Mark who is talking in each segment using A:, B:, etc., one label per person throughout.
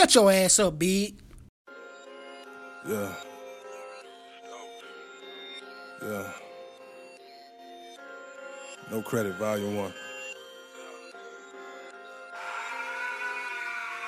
A: Shut your ass up, big.
B: Yeah. Yeah. No credit, volume one.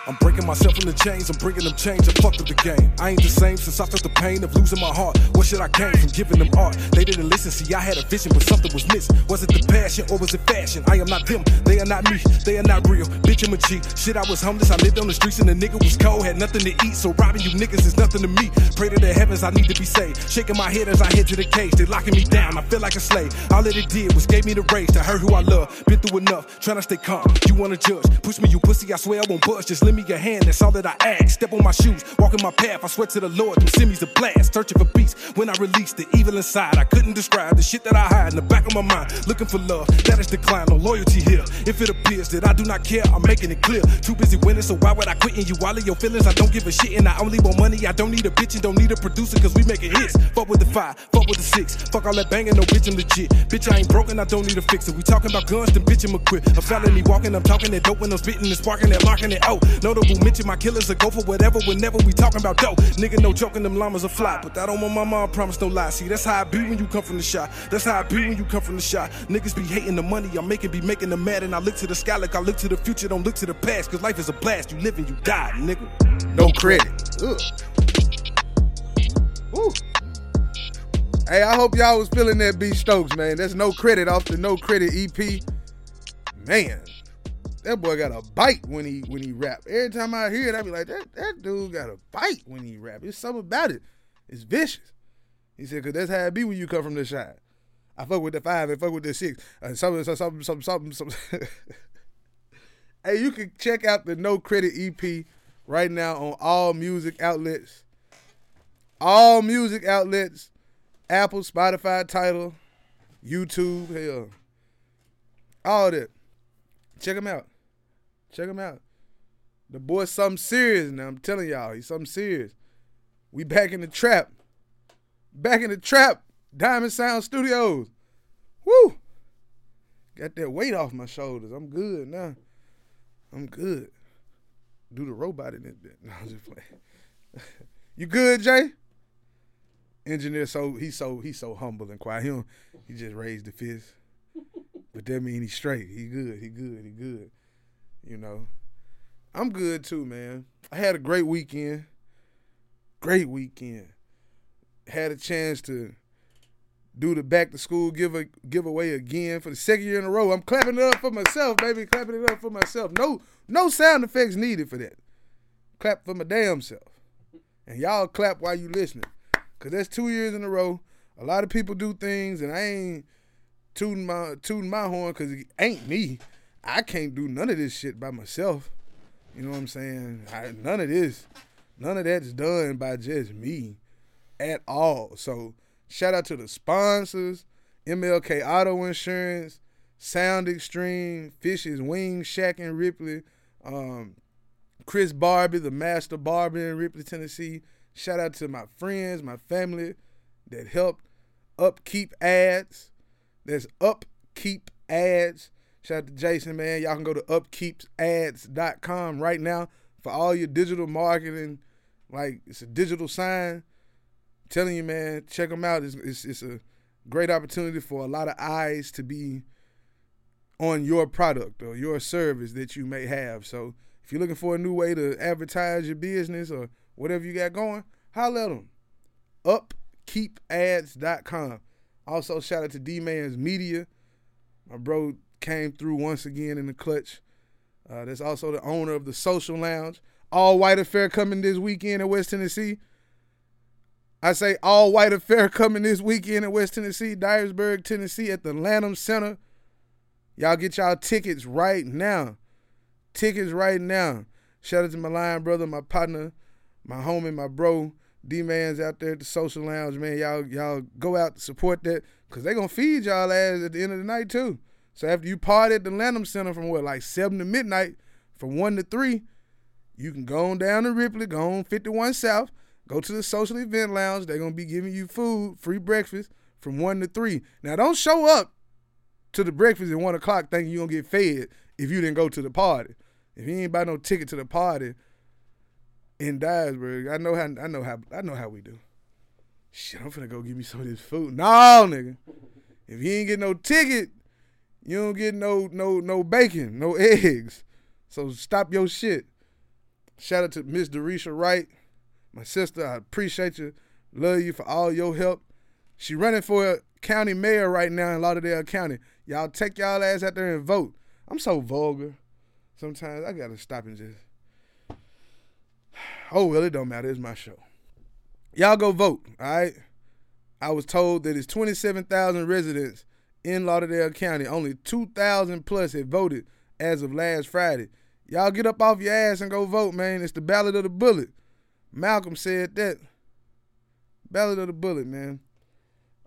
B: I'm breaking myself in the chains, I'm bringing them change, I fucked up the game. I ain't the same since I felt the pain of losing my heart. What should I gain from giving them art? They didn't listen, see, I had a vision, but something was missed. Was it the passion or was it fashion? I am not them, they are not me, they are not real. Bitch, I'm a cheat. Shit, I was homeless, I lived on the streets and the nigga was cold, had nothing to eat, so robbing you niggas is nothing to me. Pray to the heavens, I need to be saved. Shaking my head as I head to the cage, they locking me down, I feel like a slave. All that it did was gave me the rage to hurt who I love. Been through enough, trying to stay calm. You wanna judge, push me, you pussy, I swear I won't budge. Just lend me your hand, that's all that I ask. Step on my shoes, walk in my path. I swear to the Lord, them send me's a blast. Searching for peace when I release the evil inside. I couldn't describe the shit that I hide in the back of my mind. Looking for love, that is decline, no loyalty here. If it appears that I do not care, I'm making it clear. Too busy winning, so why would I quit in you? All of your feelings, I don't give a shit, and I only want money. I don't need a bitch and don't need a producer, cause we making hits. Fuck with the five, fuck with the six. Fuck all that banging, no bitch, I'm legit. Bitch, I ain't broken, I don't need a fixer. We talking about guns, then bitch, I'm quit. A felony walking, I'm talking that dope when I'm spitting and sparking that, marking it. Oh, notable mention, my killers are go for whatever, whenever we talking about dope. Nigga, no joking, them llamas are fly. But that on my mama, I promise no lie. See, that's how I be when you come from the shot. That's how I be when you come from the shot. Niggas be hating the money I'm making, be making them mad. And I look to the sky like I look to the future, don't look to the past. Cause life is a blast. You live and you die, nigga.
C: No credit. Ugh. Woo. Hey, I hope y'all was feeling that B Stokes, man. That's no credit off the no credit EP. Man, that boy got a bite when he when he rap. Every time I hear it, I be like, that that dude got a bite when he rap. It's something about it. It's vicious. He said, cause that's how it be when you come from the shot. I fuck with the five and fuck with the six. Uh, something, something, something, something, something. hey, you can check out the No Credit EP right now on all music outlets. All music outlets. Apple, Spotify, Tidal, YouTube, hell. All of that. Check them out. Check him out. The boy's something serious now. I'm telling y'all, he's something serious. We back in the trap. Back in the trap. Diamond Sound Studios. Woo! Got that weight off my shoulders. I'm good now. I'm good. Do the robot in it. No, I'm just playing. you good, Jay? Engineer, so he's so he's so humble and quiet. He don't, he just raised the fist. But that mean he's straight. He good. He good. He good. You know. I'm good too, man. I had a great weekend. Great weekend. Had a chance to do the back to school give a giveaway again for the second year in a row. I'm clapping it up for myself, baby. Clapping it up for myself. No, no sound effects needed for that. Clap for my damn self. And y'all clap while you listening. Cause that's two years in a row. A lot of people do things and I ain't tooting my tooting my horn because it ain't me. I can't do none of this shit by myself. You know what I'm saying? I, none of this, none of that's done by just me at all. So shout out to the sponsors, MLK Auto Insurance, Sound Extreme, Fish's Wing Shack in Ripley, um, Chris Barbie, the master barber in Ripley, Tennessee. Shout out to my friends, my family that helped upkeep ads. There's upkeep ads. Shout out to Jason, man. Y'all can go to upkeepsads.com right now for all your digital marketing. Like it's a digital sign. I'm telling you, man, check them out. It's, it's, it's a great opportunity for a lot of eyes to be on your product or your service that you may have. So if you're looking for a new way to advertise your business or whatever you got going, holla at them. Upkeepads.com. Also, shout out to D Man's Media. My bro came through once again in the clutch. Uh, that's also the owner of the Social Lounge. All white affair coming this weekend in West Tennessee. I say all white affair coming this weekend in West Tennessee, Dyersburg, Tennessee, at the Lannom Center. Y'all get y'all tickets right now. Tickets right now. Shout out to my line brother, my partner, my homie, my bro, D Man's out there at the social lounge, man. Y'all, y'all go out to support that. Cause they gonna feed y'all ass at the end of the night too. So after you party at the Lannom Center from what, like seven to midnight, from one to three, you can go on down to Ripley, go on 51 South, go to the social event lounge. They're gonna be giving you food, free breakfast from one to three. Now don't show up to the breakfast at one o'clock thinking you're gonna get fed if you didn't go to the party. If you ain't buy no ticket to the party, in Dyersburg. I know how I know how I know how we do. Shit, I'm finna go get me some of this food. No, nigga. If you ain't get no ticket, you don't get no no no bacon, no eggs. So stop your shit. Shout out to Miss Derisha Wright, my sister. I appreciate you. Love you for all your help. She running for county mayor right now in Lauderdale County. Y'all take y'all ass out there and vote. I'm so vulgar. Sometimes I gotta stop and just. Oh well, it don't matter. It's my show. Y'all go vote. All right. I was told that it's 27,000 residents in Lauderdale County. Only 2,000 plus had voted as of last Friday. Y'all get up off your ass and go vote, man. It's the ballot of the bullet. Malcolm said that. Ballot of the bullet, man.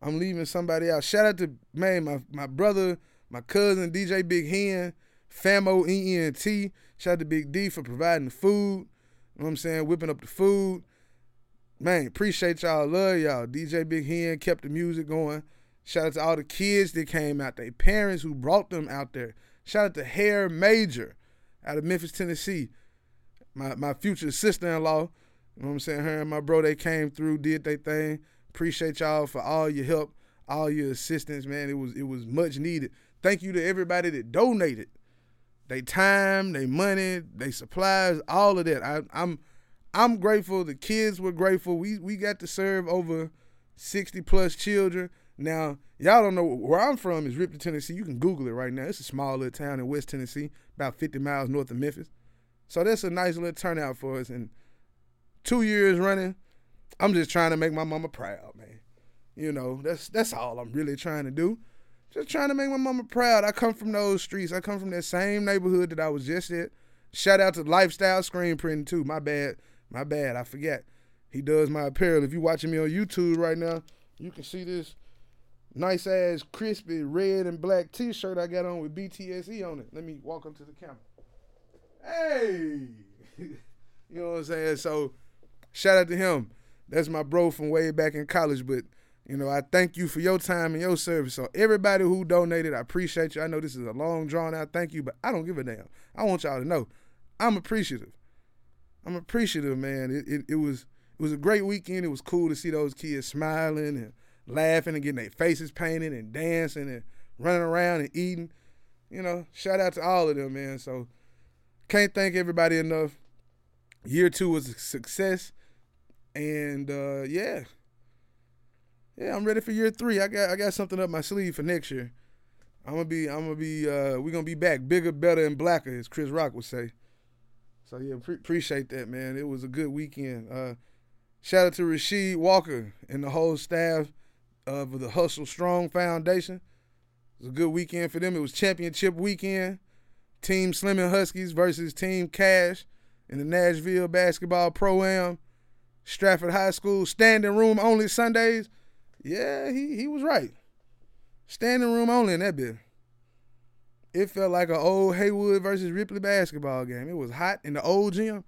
C: I'm leaving somebody out. Shout out to man, my my brother, my cousin DJ Big Hen, Famo ENT. Shout out to Big D for providing the food. You know what I'm saying? Whipping up the food. Man, appreciate y'all. Love y'all. DJ Big Hen kept the music going. Shout out to all the kids that came out, their parents who brought them out there. Shout out to Hair Major out of Memphis, Tennessee. My my future sister-in-law. You know what I'm saying? Her and my bro, they came through, did their thing. Appreciate y'all for all your help, all your assistance, man. It was it was much needed. Thank you to everybody that donated. They time, they money, they supplies, all of that. I, I'm I'm grateful. The kids were grateful. We we got to serve over 60 plus children. Now, y'all don't know where I'm from is Ripley, Tennessee. You can Google it right now. It's a small little town in West Tennessee, about 50 miles north of Memphis. So that's a nice little turnout for us. And two years running, I'm just trying to make my mama proud, man. You know, that's that's all I'm really trying to do. Just trying to make my mama proud. I come from those streets. I come from that same neighborhood that I was just at. Shout out to Lifestyle Screen Printing too. My bad. My bad. I forget. He does my apparel. If you're watching me on YouTube right now, you can see this nice ass crispy red and black t-shirt I got on with BTSE on it. Let me walk up to the camera. Hey. you know what I'm saying? So shout out to him that's my bro from way back in college. But you know, I thank you for your time and your service. So everybody who donated, I appreciate you. I know this is a long drawn out thank you, but I don't give a damn. I want y'all to know I'm appreciative. I'm appreciative, man. It, it, it was it was a great weekend. It was cool to see those kids smiling and laughing and getting their faces painted and dancing and running around and eating. You know, shout out to all of them, man. So can't thank everybody enough. Year two was a success. And uh, yeah, yeah, I'm ready for year three. I got I got something up my sleeve for next year. I'm gonna be I'm gonna be uh, we're gonna be back bigger, better, and blacker, as Chris Rock would say. So yeah, pre- appreciate that, man. It was a good weekend. Uh, shout out to Rasheed Walker and the whole staff Uh, of the Hustle Strong Foundation. It was a good weekend for them. It was championship weekend. Team Slim and Huskies versus Team Cash in the Nashville Basketball Pro Am. Stratford High School, standing room only Sundays. Yeah, he he was right. Standing room only in that bit. It felt like an old Haywood versus Ripley basketball game. It was hot in the old gym.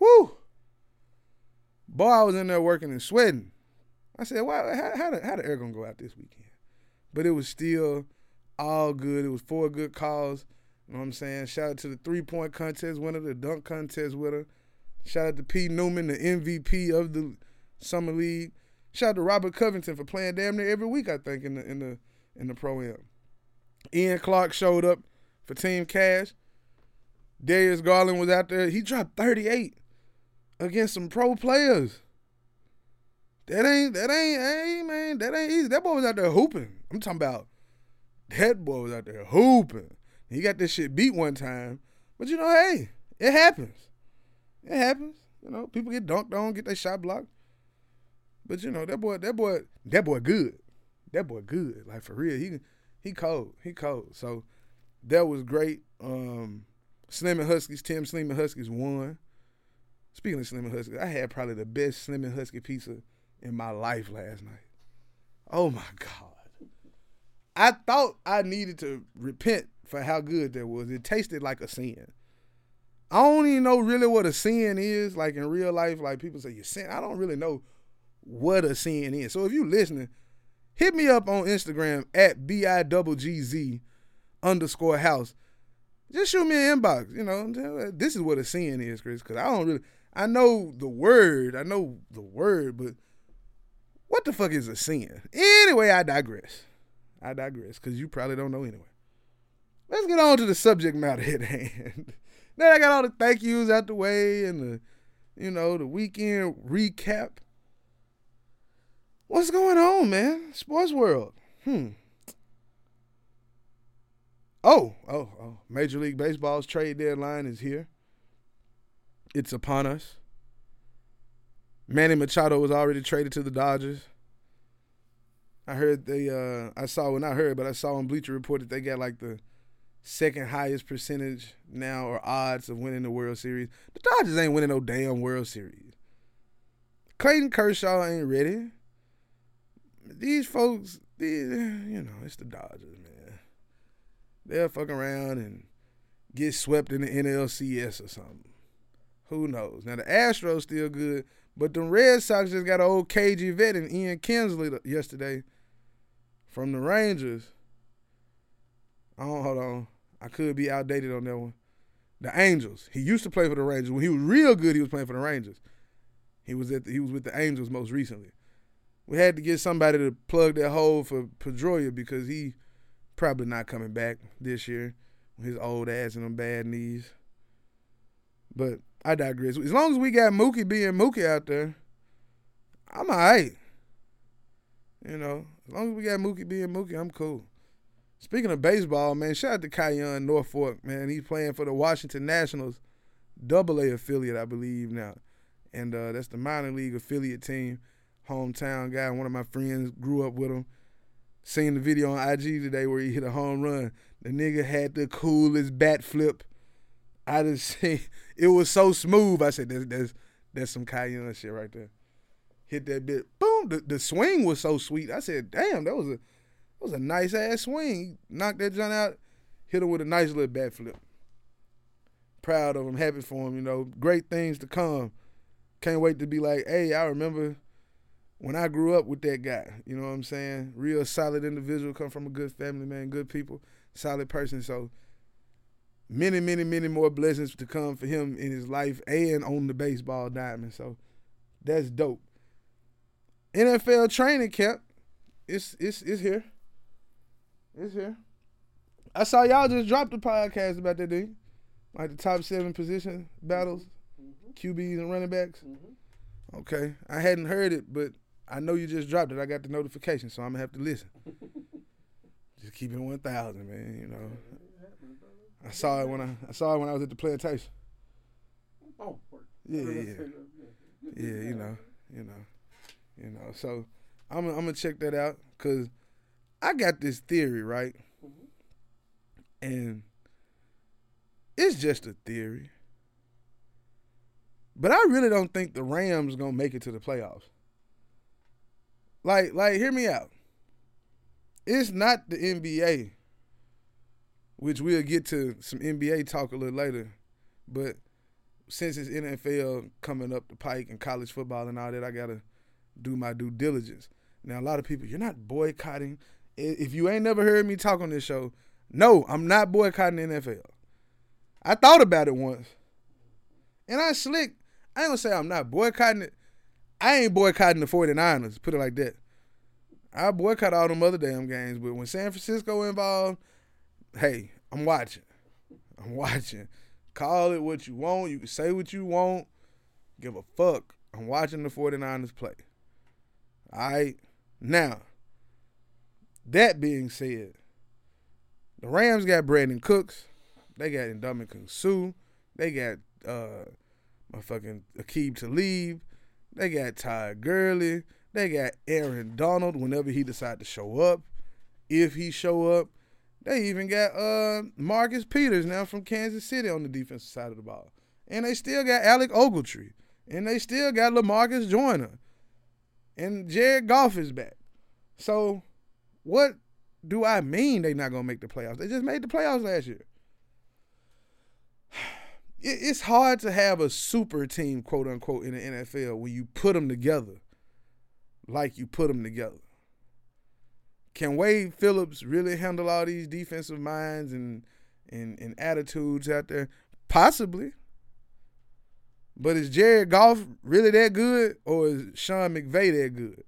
C: Whoo! Boy, I was in there working and sweating. I said, "Why? How, how, the, how the air gonna go out this weekend?" But it was still all good. It was four good calls. You know what I'm saying? Shout out to the three point contest winner, the dunk contest winner. Shout out to P. Newman, the MVP of the summer league. Shout out to Robert Covington for playing damn near every week, I think, in the in the in the pro am. Ian Clark showed up for Team Cash. Darius Garland was out there. He dropped 38 against some pro players. That ain't that ain't hey man, that ain't easy. That boy was out there hooping. I'm talking about that boy was out there hooping. He got this shit beat one time. But you know, hey, it happens. It happens. You know, people get dunked on, get their shot blocked. But you know, that boy, that boy, that boy good. That boy good. Like for real. He he cold. He cold. So that was great. Um Slim and Huskies, Tim Slim and Huskies won. Speaking of Slim and Huskies, I had probably the best Slim and Husky pizza in my life last night. Oh my God. I thought I needed to repent for how good that was. It tasted like a sin. I don't even know really what a sin is, like in real life. Like people say you're sin. I don't really know what a sin is. So if you listening, hit me up on Instagram at B-I-double-G-Z underscore house. Just shoot me an inbox. You know, this is what a sin is, Chris, because I don't really I know the word. I know the word, but what the fuck is a sin? Anyway, I digress. I digress because you probably don't know anyway. Let's get on to the subject matter at hand. now I got all the thank yous out the way and the, you know, the weekend recap. What's going on, man? Sports world. Hmm. Oh, oh, oh. Major League Baseball's trade deadline is here. It's upon us. Manny Machado was already traded to the Dodgers. I heard they uh I saw when I heard, but I saw on Bleacher Report that they got like the second highest percentage now or odds of winning the World Series. The Dodgers ain't winning no damn World Series. Clayton Kershaw ain't ready. These folks, these, you know, it's the Dodgers, man. They'll fuck around and get swept in the NLCS or something. Who knows? Now the Astros still good, but the Red Sox just got an old cagey vet in Ian Kinsler yesterday from the Rangers. Oh, hold on. I could be outdated on that one. The Angels. He used to play for the Rangers. When he was real good, he was playing for the Rangers. He was at the, he was with the Angels most recently. We had to get somebody to plug that hole for Pedroia because he probably not coming back this year with his old ass and them bad knees. But I digress. As long as we got Mookie being Mookie out there, I'm all right. You know, as long as we got Mookie being Mookie, I'm cool. Speaking of baseball, man, shout out to Kyan Norfolk, man. He's playing for the Washington Nationals, double A affiliate, I believe now. And uh, that's the minor league affiliate team. Hometown guy. One of my friends grew up with him. Seen the video on IG today where he hit a home run. The nigga had the coolest bat flip I just see it was so smooth. I said, "That's that's that's some Cayenne shit right there." Hit that bit, boom. The, the swing was so sweet. I said, "Damn, that was a that was a nice ass swing." Knocked that joint out, hit him with a nice little bat flip. Proud of him, happy for him. You know, great things to come. Can't wait to be like, "Hey, I remember." When I grew up with that guy, you know what I'm saying? Real solid individual, come from a good family, man, good people, solid person. So many, many, many more blessings to come for him in his life and on the baseball diamond. So that's dope. NFL training camp, it's it's it's here. It's here. I saw y'all just dropped a podcast about that thing, like the top seven position battles, mm-hmm. QBs and running backs. Mm-hmm. Okay, I hadn't heard it, but I know you just dropped it. I got the notification, so I'm gonna have to listen. just keep it one thousand, man. You know, I saw it when I, I saw it when I was at the plantation. Oh, yeah, yeah, yeah, yeah. You know, you know, you know. So I'm I'm gonna check that out because I got this theory, right? Mm-hmm. And it's just a theory. But I really don't think the Rams gonna make it to the playoffs. Like, like, hear me out. It's not the NBA which we'll get to some NBA talk a little later. But since it's NFL coming up the pike and college football and all that, I gotta do my due diligence. Now, a lot of people, you're not boycotting. If you ain't never heard me talk on this show, no, I'm not boycotting the NFL. I thought about it once, and I slick. I ain't gonna say I'm not boycotting it. I ain't boycotting the 49ers, put it like that. I boycott all them other damn games, but when San Francisco involved, hey, I'm watching. I'm watching. Call it what you want. You can say what you want. Give a fuck. I'm watching the 49ers play. All right. Now, that being said, the Rams got Brandin Cooks. They got Ndamukong Suh. They got uh my fucking Aqib Talib. They got Todd Gurley. They got Aaron Donald whenever he decide to show up. If he show up, they even got uh, Marcus Peters now from Kansas City on the defensive side of the ball. And they still got Alec Ogletree. And they still got Lamarcus Joyner. And Jared Goff is back. So what do I mean they not gonna make the playoffs? They just made the playoffs last year. It's hard to have a super team, quote unquote, in the NFL when you put them together like you put them together. Can Wade Phillips really handle all these defensive minds and and, and attitudes out there? Possibly. But is Jared Goff really that good, or is Sean McVay that good?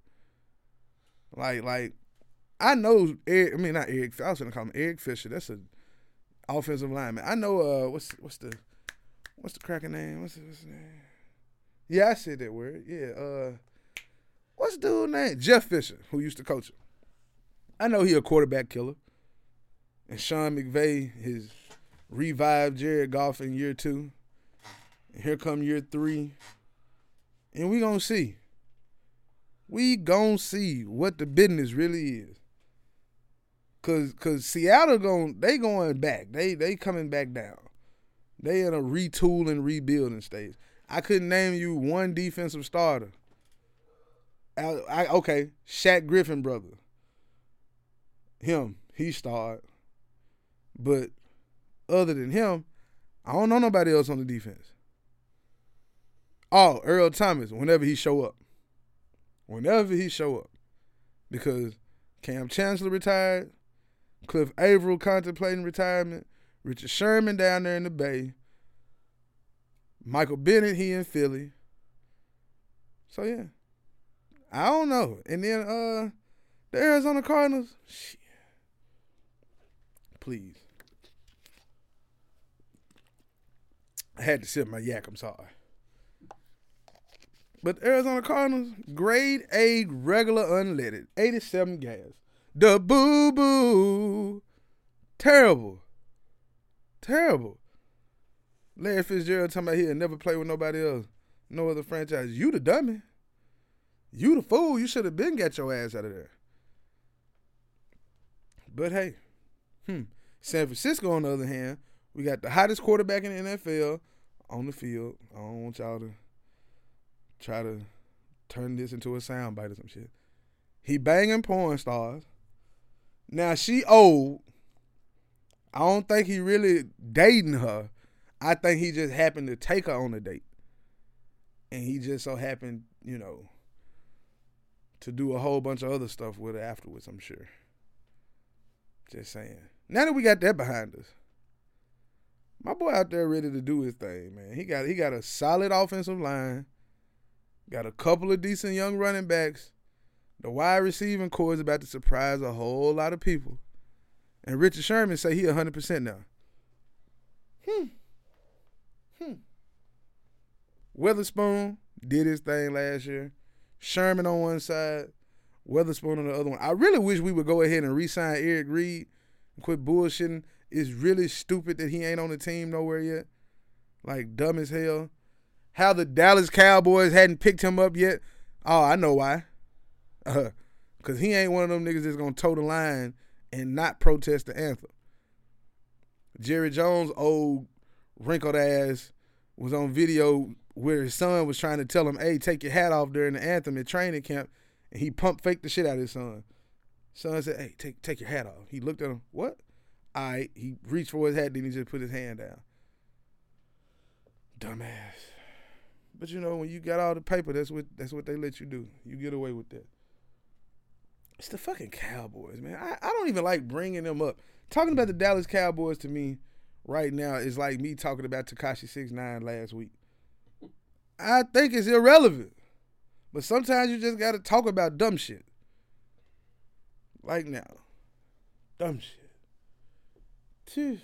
C: Like, like I know Eric. I mean, not Eric. I was gonna call him Eric Fisher. That's a offensive lineman. I know. Uh, what's what's the what's the cracking name? What's, what's his name? Yeah, I said that word. Yeah. Uh, what's dude name? Jeff Fisher, who used to coach him. I know he a quarterback killer. And Sean McVay has revived Jared Goff in year two. And here come year three. And we gonna see. We gonna see what the business really is. Cause cause Seattle going they going back. They they coming back down. They in a retool and rebuilding stage. I couldn't name you one defensive starter. I, I, okay, Shaq Griffin brother. Him, he started. But other than him, I don't know nobody else on the defense. Oh, Earl Thomas, whenever he show up. Whenever he show up. Because Kam Chancellor retired, Cliff Avril contemplating retirement, Richard Sherman down there in the Bay, Michael Bennett, he in Philly. So yeah. I don't know. And then uh the Arizona Cardinals, shit. Please. I had to sip my yak, I'm sorry. But Arizona Cardinals, grade A regular unleaded, 87 gas. The boo boo. Terrible. Terrible. Larry Fitzgerald talking about he'll never play with nobody else. No other franchise. You the dummy. You the fool. You should have been got your ass out of there. But hey, hmm. San Francisco, on the other hand, we got the hottest quarterback in the NFL on the field. I don't want y'all to try to turn this into a soundbite or some shit. He banging porn stars. Now she old. I don't think he really dating her. I think he just happened to take her on a date. And he just so happened, you know, to do a whole bunch of other stuff with her afterwards, I'm sure. Just saying. Now that we got that behind us, my boy out there ready to do his thing, man. He got he got a solid offensive line, got a couple of decent young running backs. The wide receiving corps is about to surprise a whole lot of people. And Richard Sherman say he 100% now. Hmm. Hmm. Witherspoon did his thing last year. Sherman on one side, Witherspoon on the other one. I really wish we would go ahead and re-sign Eric and quit bullshitting. It's really stupid that he ain't on the team nowhere yet. Like dumb as hell. How the Dallas Cowboys hadn't picked him up yet. Oh, I know why. Uh, Cause he ain't one of them niggas that's gonna toe the line and not protest the anthem. Jerry Jones, old wrinkled ass, was on video where his son was trying to tell him, "Hey, take your hat off during the anthem at training camp," and he pump faked the shit out of his son. Son said, "Hey, take take your hat off." He looked at him. What? I he reached for his hat, then he just put his hand down. Dumbass. But you know, when you got all the paper, that's what that's what they let you do. You get away with that. It's the fucking Cowboys, man. I, I don't even like bringing them up. Talking about the Dallas Cowboys to me right now is like me talking about Tekashi Six Nine last week. I think it's irrelevant, but sometimes you just got to talk about dumb shit. Like now, dumb shit.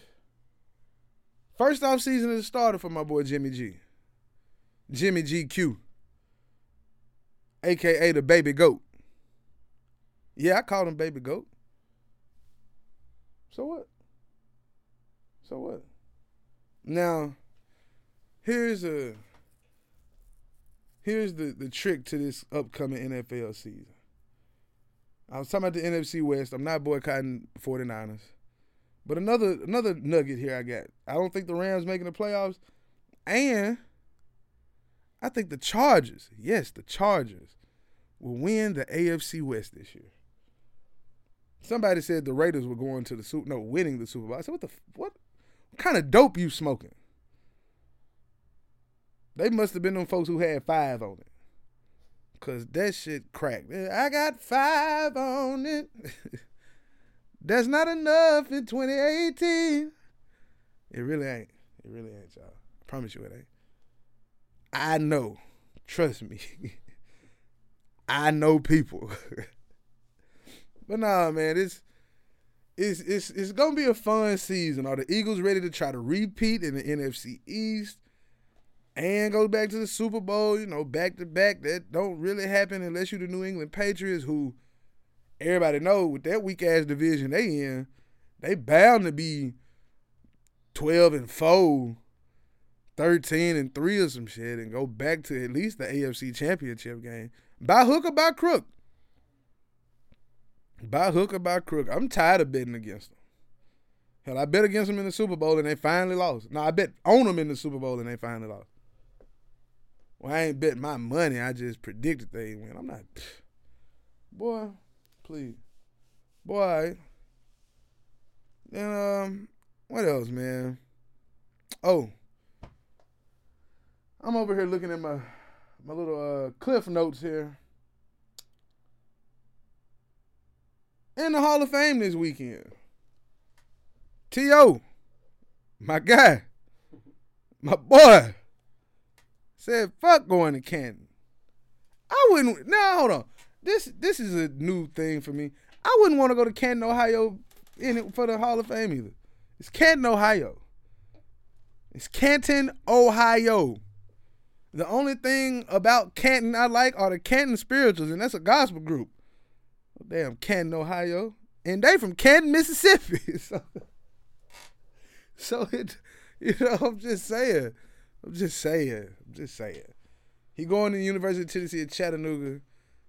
C: First off season is started for my boy Jimmy G. Jimmy GQ. AKA the baby goat. Yeah, I called him baby goat. So what? So what? Now, here's a here's the, the trick to this upcoming NFL season. I was talking about the NFC West. I'm not boycotting 49ers. But another another nugget here I got. I don't think the Rams making the playoffs. And I think the Chargers, yes, the Chargers, will win the AFC West this year. Somebody said the Raiders were going to the Super, no, winning the Super Bowl. I said, what the what, what kind of dope you smoking? They must have been them folks who had five on it. Cause that shit cracked. I got five on it. That's not enough in 2018. It really ain't. It really ain't, y'all. I promise you it ain't. I know. Trust me. I know people. but nah, man, it's it's it's it's gonna be a fun season. Are the Eagles ready to try to repeat in the NFC East and go back to the Super Bowl? You know, back to back. That don't really happen unless you're the New England Patriots, who everybody know with that weak ass division they in, they bound to be twelve and four 13 and 3 or some shit and go back to at least the AFC championship game. By hook or by crook. By hook or by crook. I'm tired of betting against them. Hell, I bet against them in the Super Bowl and they finally lost. No, I bet on them in the Super Bowl and they finally lost. Well, I ain't bet my money. I just predicted they win. I'm not. Boy, please. Boy. Then, um, what else, man? Oh, I'm over here looking at my my little uh, cliff notes here. In the Hall of Fame this weekend. T.O., my guy, my boy, said, fuck going to Canton. I wouldn't, now hold on. This this is a new thing for me. I wouldn't want to go to Canton, Ohio in it for the Hall of Fame either. It's Canton, Ohio. It's Canton, Ohio. The only thing about Canton I like are the Canton Spirituals, and that's a gospel group. Damn, Canton, Ohio. And they from Canton, Mississippi. so, so it, you know, I'm just saying. I'm just saying. I'm just saying. He going to the University of Tennessee at Chattanooga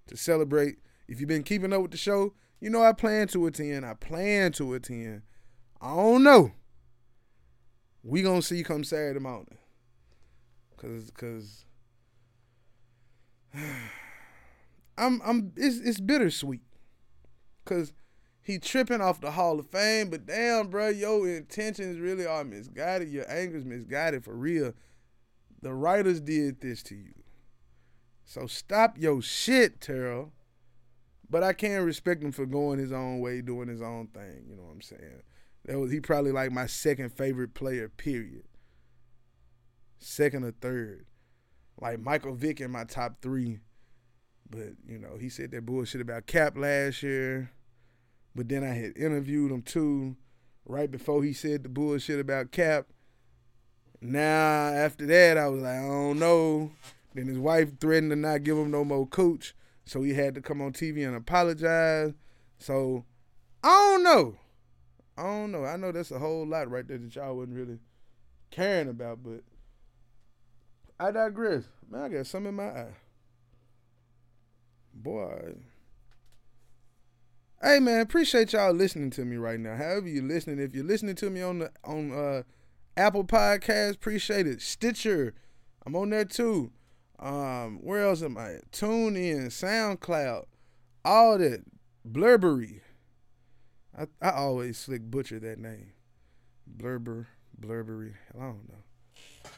C: to celebrate. If you've been keeping up with the show, you know I plan to attend. I plan to attend. I don't know. We gonna see come Saturday morning. Cause, cause I'm, I'm, it's, it's bittersweet. Cause he tripping off the Hall of Fame, but damn, bro, your intentions really are misguided. Your anger's misguided for real. The writers did this to you. So stop your shit, Terrell. But I can respect him for going his own way, doing his own thing. You know what I'm saying? That was he probably like my second favorite player, period second or third. Like Michael Vick in my top three. But, you know, he said that bullshit about Cap last year. But then I had interviewed him too, right before he said the bullshit about Cap. Now, after that, I was like, I don't know. Then his wife threatened to not give him no more coach. So he had to come on TV and apologize. So I don't know. I don't know. I know that's a whole lot right there that y'all wasn't really caring about, but I digress. Man, I got some in my eye. Boy. Hey man, appreciate y'all listening to me right now. However you listening, if you're listening to me on the on uh Apple Podcast, appreciate it. Stitcher, I'm on there too. Um, where else am I? Tune in, SoundCloud, all that. Blurbery. I I always slick butcher that name. Blurber, Blurbery. I don't know.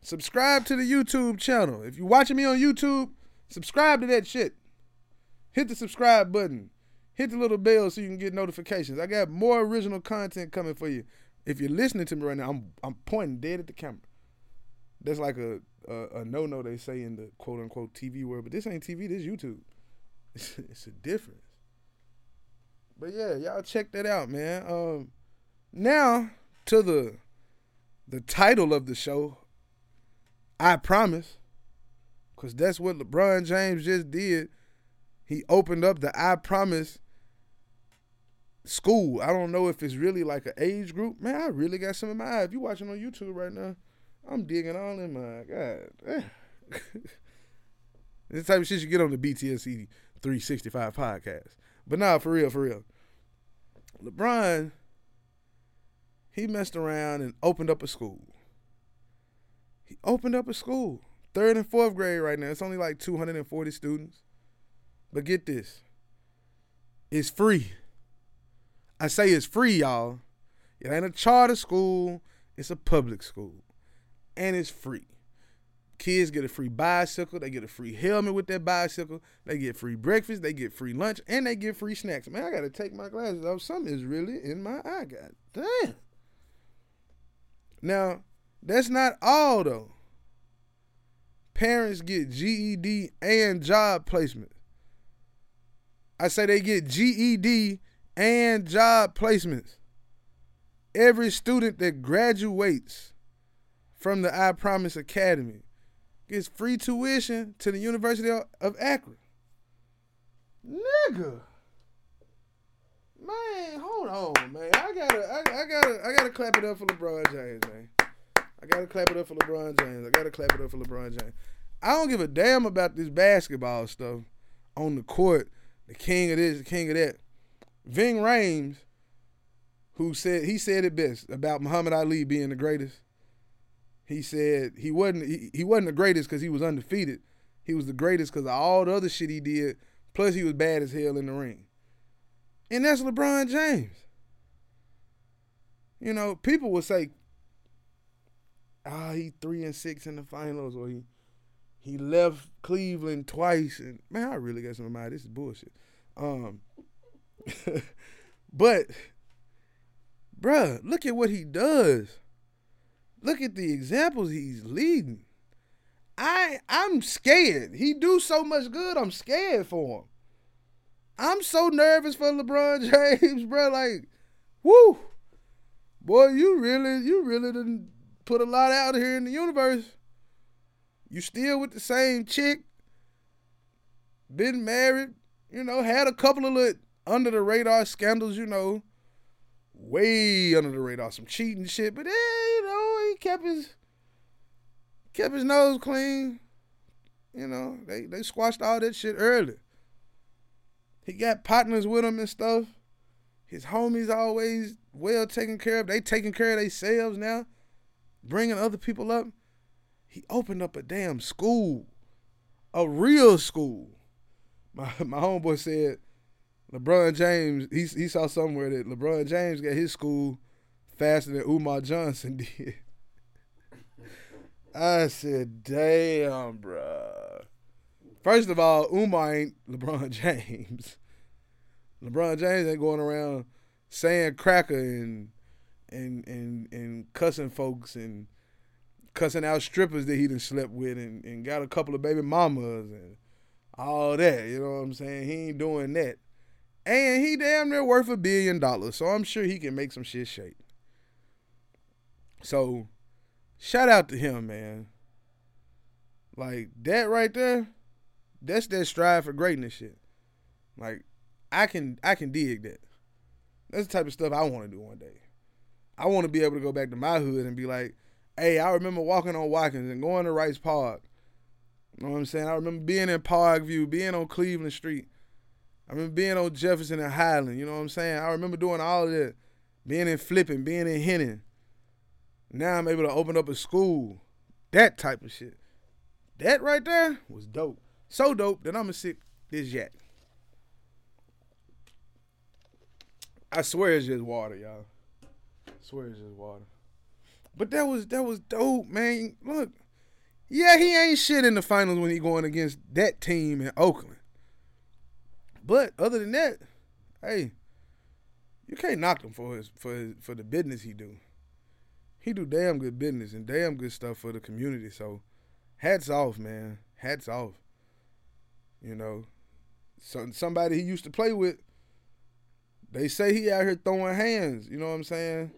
C: Subscribe to the YouTube channel. If you're watching me on YouTube, subscribe to that shit. Hit the subscribe button. Hit the little bell so you can get notifications. I got more original content coming for you. If you're listening to me right now, I'm I'm pointing dead at the camera. That's like a a, a no no they say in the quote unquote TV world, but this ain't TV. This YouTube. It's, it's a difference. But yeah, y'all check that out, man. Um, now to the the title of the show, I promise. Because that's what LeBron James just did. He opened up the I promise school. I don't know if it's really like an age group. Man, I really got some in my eye. If you're watching on YouTube right now, I'm digging all in my God. this type of shit you get on the BTSC 365 podcast. But nah, for real, for real. LeBron, he messed around and opened up a school. He opened up a school. Third and fourth grade right now. It's only like 240 students. But get this. It's free. I say it's free, y'all. It ain't a charter school. It's a public school. And it's free. Kids get a free bicycle. They get a free helmet with that bicycle. They get free breakfast. They get free lunch. And they get free snacks. Man, I got to take my glasses off. Something is really in my eye. God damn. Now, that's not all though. parents get GED and job placement. I say they get GED and job placements. Every student that graduates from the I Promise Academy gets free tuition to the University of Akron. Nigga. Man, hold on, man. I gotta, I, I, gotta, I gotta clap it up for LeBron James, man. I gotta clap it up for LeBron James. I gotta clap it up for LeBron James. I don't give a damn about this basketball stuff on the court. The king of this, the king of that. Ving Rhames, who said he said it best about Muhammad Ali being the greatest. He said he wasn't he, he wasn't the greatest because he was undefeated. He was the greatest because of all the other shit he did. Plus, he was bad as hell in the ring. And that's LeBron James. You know, people will say, "Ah, he three and six in the finals," or he he left Cleveland twice. And man, I really got some of my this is bullshit. Um, but, bruh, look at what he does. Look at the examples he's leading. I I'm scared. He do so much good. I'm scared for him. I'm so nervous for LeBron James, bro. Like, woo, boy, you really, you really didn't put a lot out here in the universe. You still with the same chick. Been married, you know, had a couple of little under the radar scandals, you know, way under the radar, some cheating shit. But yeah, you know, he kept his kept his nose clean. You know, they they squashed all that shit early. He got partners with him and stuff. His homies always well taken care of. They taking care of themselves now, bringing other people up. He opened up a damn school, a real school. My my homeboy said, LeBron James. He he saw somewhere that LeBron James got his school faster than Umar Johnson did. I said, damn, bruh. First of all, Umar ain't LeBron James. LeBron James ain't going around saying cracker and and and and cussing folks and cussing out strippers that he done slept with and, and got a couple of baby mamas and all that. You know what I'm saying? He ain't doing that. And he damn near worth a billion dollars. So I'm sure he can make some shit shake. So shout out to him, man. Like that right there, that's that strive for greatness shit. Like I can I can dig that. That's the type of stuff I want to do one day. I want to be able to go back to my hood and be like, hey, I remember walking on Watkins and going to Rice Park. You know what I'm saying? I remember being in Parkview, being on Cleveland Street. I remember being on Jefferson and Highland. You know what I'm saying? I remember doing all of that. Being in Flipping, being in Henning. Now I'm able to open up a school. That type of shit. That right there was dope. So dope that I'm gonna sip this yak. I swear it's just water, y'all. I swear it's just water. But that was that was dope, man. Look, yeah, he ain't shit in the finals when he going against that team in Oakland. But other than that, hey, you can't knock him for his for his, for the business he do. He do damn good business and damn good stuff for the community. So, hats off, man. Hats off. You know, so, somebody he used to play with. They say he out here throwing hands. You know what I'm saying?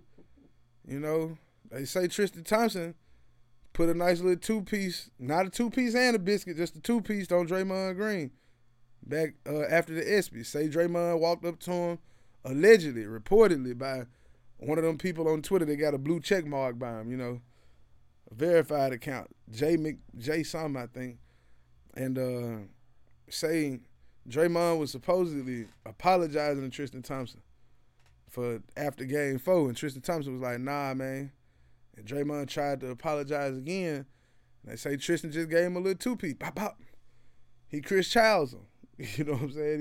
C: You know, they say Tristan Thompson put a nice little two piece, not a two piece and a biscuit, just a two piece on Draymond Green. Back uh, after the ESPY, say Draymond walked up to him, allegedly, reportedly by one of them people on Twitter that got a blue check mark by him. You know, a verified account, J Mc J some I think, and uh, saying Draymond was supposedly apologizing to Tristan Thompson for after game four, and Tristan Thompson was like, "Nah, man." And Draymond tried to apologize again. And they say Tristan just gave him a little two piece. Pop pop. He Chris Childs him. You know what I'm saying?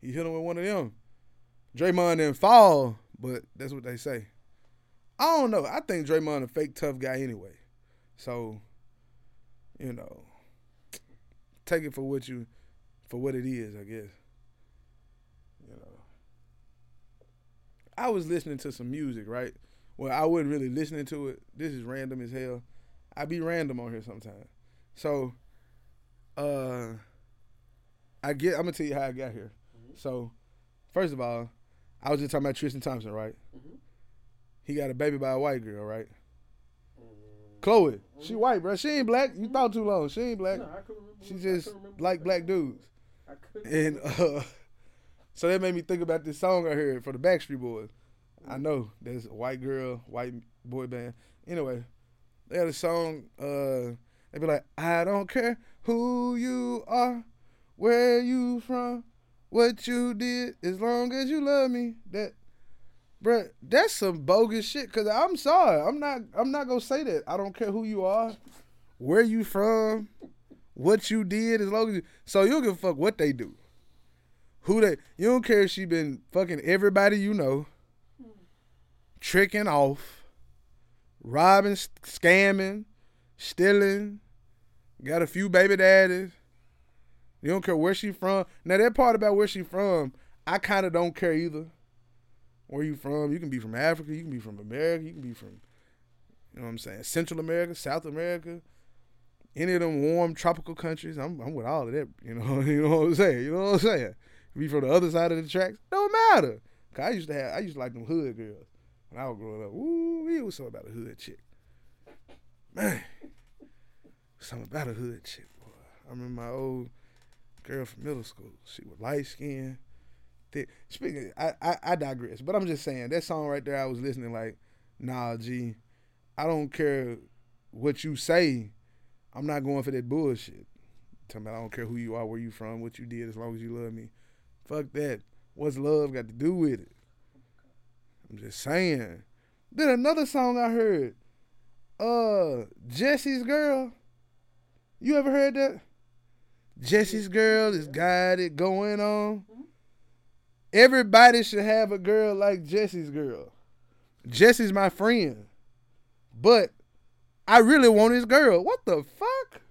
C: He he hit him with one of them. Draymond didn't fall, but that's what they say. I don't know. I think Draymond a fake tough guy anyway. So, you know, take it for what you for what it is, I guess. You know. I was listening to some music, right? Well, I wasn't really listening to it. This is random as hell. I be random on here sometimes. So, uh, I get. I'm gonna tell you how I got here. So, first of all, I was just talking about Tristan Thompson, right?
A: Mhm.
C: He got a baby by a white girl, right? Khloe, she white, bro. She ain't black. You thought too long. She ain't black.
A: No.
C: She just like black dudes.
A: I.
C: And uh, so that made me think about this song I heard for the Backstreet Boys. I know there's a white girl, white boy band. Anyway, they had a song. Uh, they be like, "I don't care who you are, where you from, what you did, as long as you love me." That, bruh, that's some bogus shit. Cause I'm sorry, I'm not. I'm not gonna say that. I don't care who you are, where you from, what you did, as long as you. So you don't give a fuck what they do. Who they? You don't care if she been fucking everybody you know, tricking off, robbing, scamming, stealing, got a few baby daddies. You don't care where she from. Now that part about where she from, I kind of don't care either. Where you from? You can be from Africa. You can be from America. You can be from, you know what I'm saying, Central America, South America, any of them warm tropical countries. I'm, I'm with all of that. You know, you know what I'm saying. You know what I'm saying. Be from the other side of the tracks, don't matter. Cause I used to have, I used to like them hood girls when I was growing up. Ooh, it was something about a hood chick. Man, something about a hood chick, boy. I remember my old girl from middle school. She was light skinned, thick. Speaking, I, I I digress, but I'm just saying that song right there. I was listening like, nah, G, I don't care what you say. I'm not going for that bullshit. Talking about I don't care who you are, where you from, what you did, as long as you love me. Fuck that. What's love got to do with it? I'm just saying. Then another song I heard, uh, Jesse's Girl. You ever heard that? Jesse's Girl has got it going on. Everybody should have a girl like Jesse's girl. Jesse's my friend. But I really want his girl. What the fuck?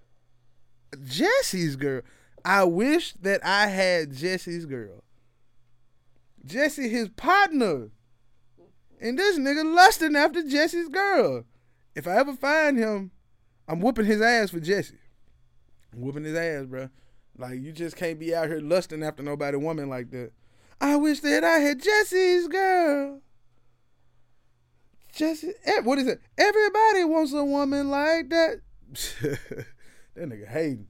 C: Jesse's girl. I wish that I had Jesse's girl. Jesse his partner. And this nigga lusting after Jesse's girl. If I ever find him, I'm whooping his ass for Jesse. Whooping his ass, bro. Like you just can't be out here lusting after nobody woman like that. I wish that I had Jesse's girl. Jesse, what is it? Everybody wants a woman like that. that nigga hating.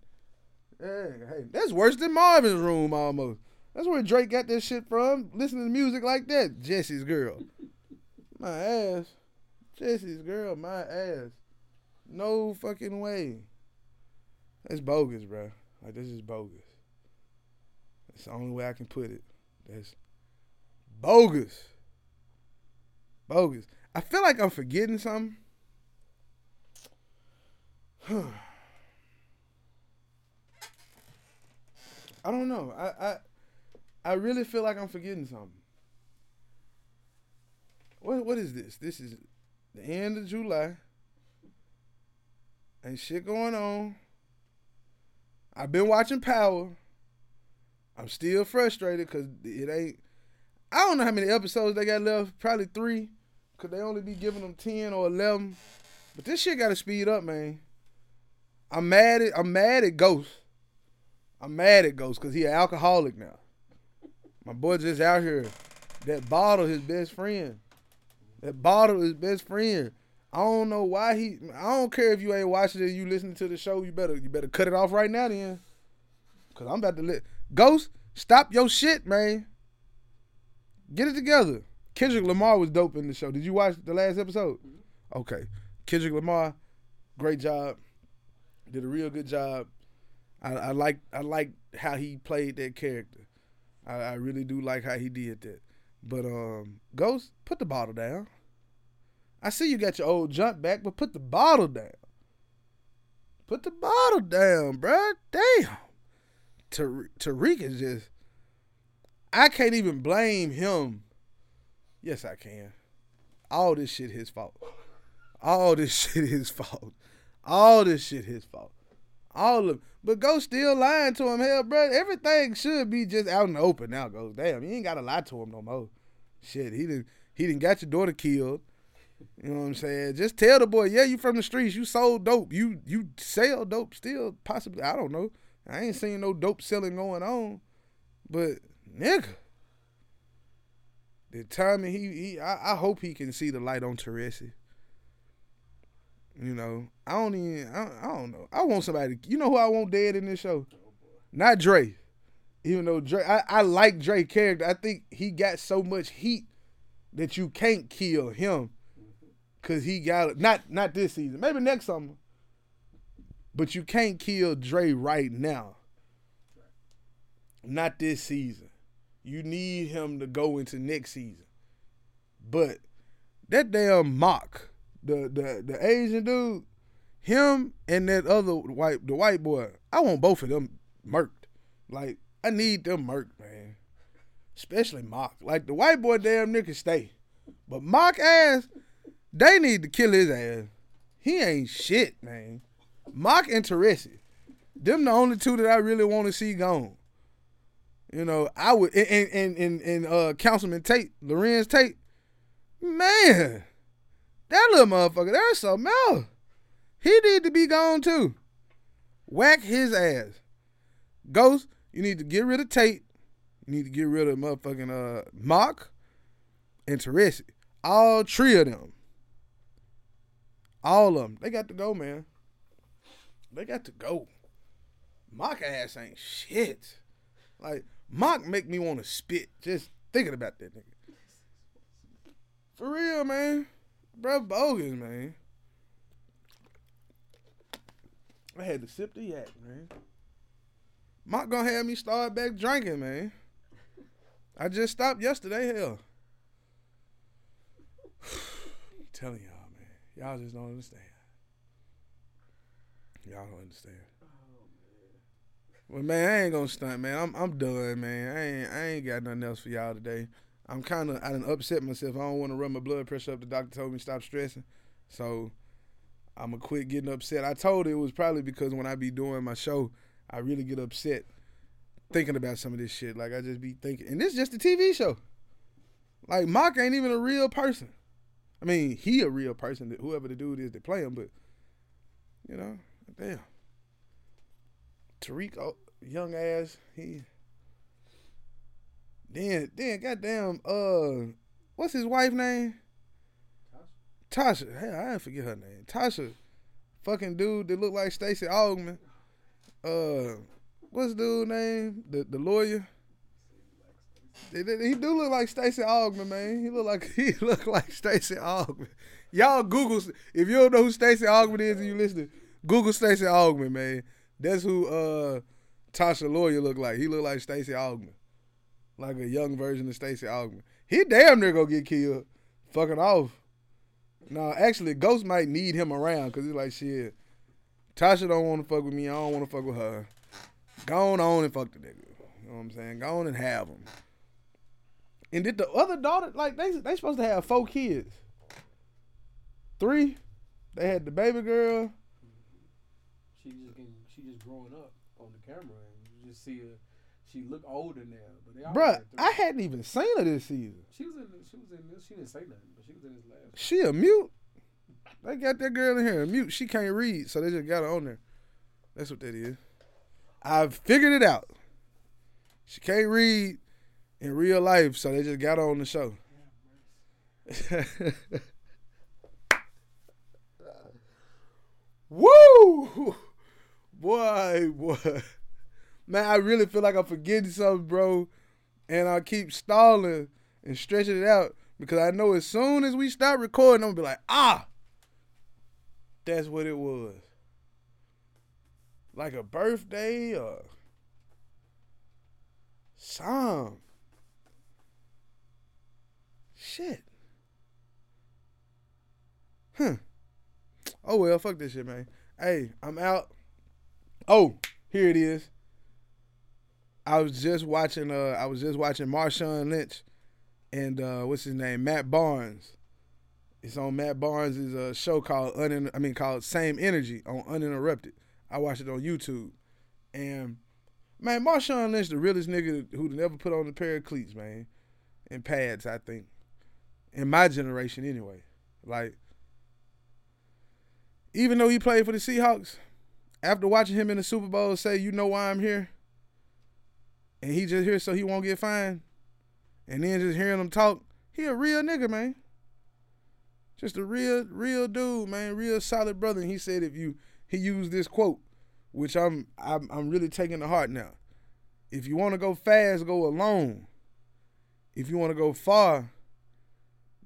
C: That nigga. That's worse than Marvin's room almost. That's where Drake got this shit from. Listening to music like that. Jesse's girl. My ass. Jesse's girl, my ass. No fucking way. That's bogus, bro. Like this is bogus. That's the only way I can put it. That's bogus. Bogus. I feel like I'm forgetting something. I don't know. I, I I really feel like I'm forgetting something. What what is this? This is the end of July. Ain't shit going on. I've been watching Power. I'm still frustrated because it ain't. I don't know how many episodes they got left. Probably three. because they only be giving them ten or eleven? But this shit got to speed up, man. I'm mad at I'm mad at Ghost. I'm mad at Ghost because he an alcoholic now. My boy just out here. That bottle his best friend. That bottle his best friend. I don't know why he. I don't care if you ain't watching it. You listening to the show. You better you better cut it off right now, then. Cause I'm about to let Ghost stop your shit, man. Get it together. Kendrick Lamar was dope in the show. Did you watch the last episode? Okay. Kendrick Lamar, great job. Did a real good job. I, I like I like how he played that character. I, I really do like how he did that. But um, Ghost, put the bottle down. I see you got your old jump back, but put the bottle down. Put the bottle down, bruh. Damn. Tar- Tariq is just. I can't even blame him. Yes, I can. All this shit his fault. All this shit his fault. All this shit his fault. All of but go still lying to him. Hell, bro, everything should be just out in the open now. Goes damn, you ain't gotta lie to him no more. Shit, he didn't he didn't got your daughter killed. You know what I'm saying? Just tell the boy, yeah, you from the streets, you sold dope, you you sell dope still, possibly. I don't know. I ain't seen no dope selling going on, but nigga, the timing he he, I, I hope he can see the light on Teresi. You know, I don't even, I, I don't know. I want somebody. You know who I want dead in this show? Not Dre. Even though Dre, I, I like Dre character. I think he got so much heat that you can't kill him Cause he got not not this season, maybe next summer. But you can't kill Dre right now. Not this season. You need him to go into next season. But that damn mock, the the the Asian dude, him and that other white the white boy, I want both of them murked. Like I need them murked, man. Especially mock. Like the white boy damn nigga stay. But mock ass, they need to kill his ass. He ain't shit, man. Mock and. Them the only two that I really want to see gone. You know, I would and and and, and uh Councilman Tate, Larenz Tate, man, that little motherfucker, there's something else. He need to be gone too. Whack his ass. Ghost, you need to get rid of Tate. You need to get rid of motherfucking uh Mock and Teresi. All three of them. All of them. They got to go, man. They got to go. Mock ass ain't shit. Like, Mock make me want to spit just thinking about that nigga. For real, man. Bro, bogus, man. I had to sip the yak, man. Mock gonna have me start back drinking, man. I just stopped yesterday, hell. I'm telling y'all. Y'all just don't understand. Y'all don't understand. Oh, well, man, I ain't gonna stunt, man. I'm I'm done, man. I ain't I ain't got nothing else for y'all today. I'm kind of I done upset myself. I don't want to run my blood pressure up. The doctor told me stop stressing, so I'm gonna quit getting upset. I told it was probably because when I be doing my show, I really get upset thinking about some of this shit. Like I just be thinking, and this is just a TV show. Like Mock ain't even a real person. I mean, he a real person, whoever the dude is that play him, but you know, damn. Tariq, oh, young ass, he. Then, then, goddamn, uh, what's his wife name? Tasha. Tasha. Hey, I forget her name. Tasha, fucking dude that look like Stacey Augmon. Uh, what's dude name? The the lawyer. He do look like Stacey Augmon, man. He look like he look like Stacey Augmon. Y'all Google if you don't know who Stacey Augmon is and you listen, Google Stacey Augmon, man. That's who uh Tasha Lawyer look like. He look like Stacey Augmon. Like a young version of Stacey Augmon. He damn near gonna get killed. Fucking off. No, actually, Ghost might need him around because he's like, shit. Tasha don't want to fuck with me. I don't want to fuck with her. Go on and fuck the nigga. You know what I'm saying? Go on and have him. And did the other daughter like they they supposed to have four kids? Three? They had the baby girl.
A: She just getting, she just growing up on the camera, and you just see her. She look older now, but they.
C: Bruh, I hadn't even seen her this season.
A: She was in. She was in this. She didn't say nothing, but she was in this last.
C: She a mute. They got that girl in here mute. She can't read, so they just got her on there. That's what that is. I've figured it out. She can't read in real life, so they just got on the show. Woo! Boy, boy. Man, I really feel like I'm forgetting something, bro. And I keep stalling and stretching it out because I know as soon as we start recording, I'm gonna be like, ah, that's what it was. Like a birthday or some. Shit. Huh. Oh well, fuck this shit, man. Hey, I'm out. Oh, here it is. I was just watching uh I was just watching Marshawn Lynch and uh what's his name? Matt Barnes. It's on Matt Barnes' is a show called Unin- I mean called Same Energy on Uninterrupted. I watched it on YouTube. And man, Marshawn Lynch the realest nigga who never put on a pair of cleats, man. And pads, I think in my generation anyway. Like, even though he played for the Seahawks, after watching him in the Super Bowl say, "You know why I'm here," and he just here so he won't get fined, and then just hearing him talk, he a real nigga, man. Just a real, real dude, man. Real solid brother. And he said if you he used this quote, which I'm I'm, I'm really taking to heart now. If you want to go fast, go alone. If you want to go far,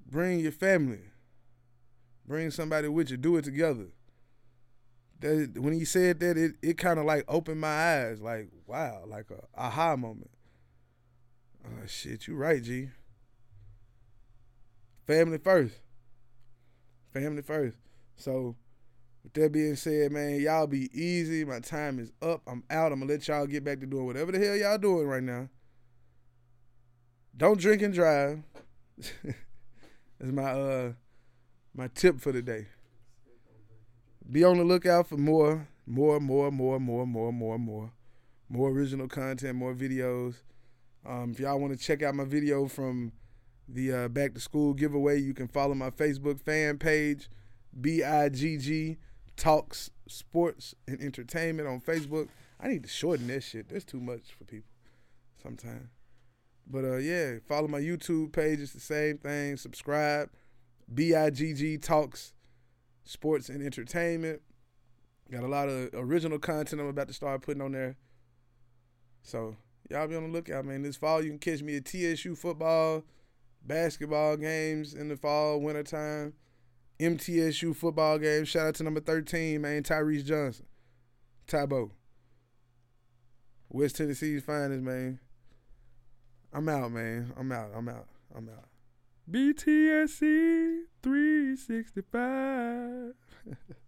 C: bring your family. Bring somebody with you. Do it together. That when he said that, it, it kind of like opened my eyes. Like wow, like a aha moment. Oh shit, you right, G. Family first. Family first. So with that being said, man, y'all be easy. My time is up. I'm out. I'm gonna let y'all get back to doing whatever the hell y'all doing right now. Don't drink and drive. That's my uh my tip for the day. Be on the lookout for more, more, more, more, more, more, more, more, more original content, more videos. Um, if y'all want to check out my video from the uh, back to school giveaway, you can follow my Facebook fan page, B I G G Talks Sports and Entertainment on Facebook. I need to shorten this shit. There's too much for people sometimes. But uh, yeah, follow my YouTube page. It's the same thing. Subscribe. B I G G Talks Sports and Entertainment. Got a lot of original content I'm about to start putting on there. So y'all be on the lookout, man. This fall you can catch me at TSU football, basketball games in the fall, wintertime, MTSU football games. Shout out to number 13, man, Tyrese Johnson. Tybo. West Tennessee's finest, man. I'm out, man. I'm out. I'm out. I'm out. BTSC 365.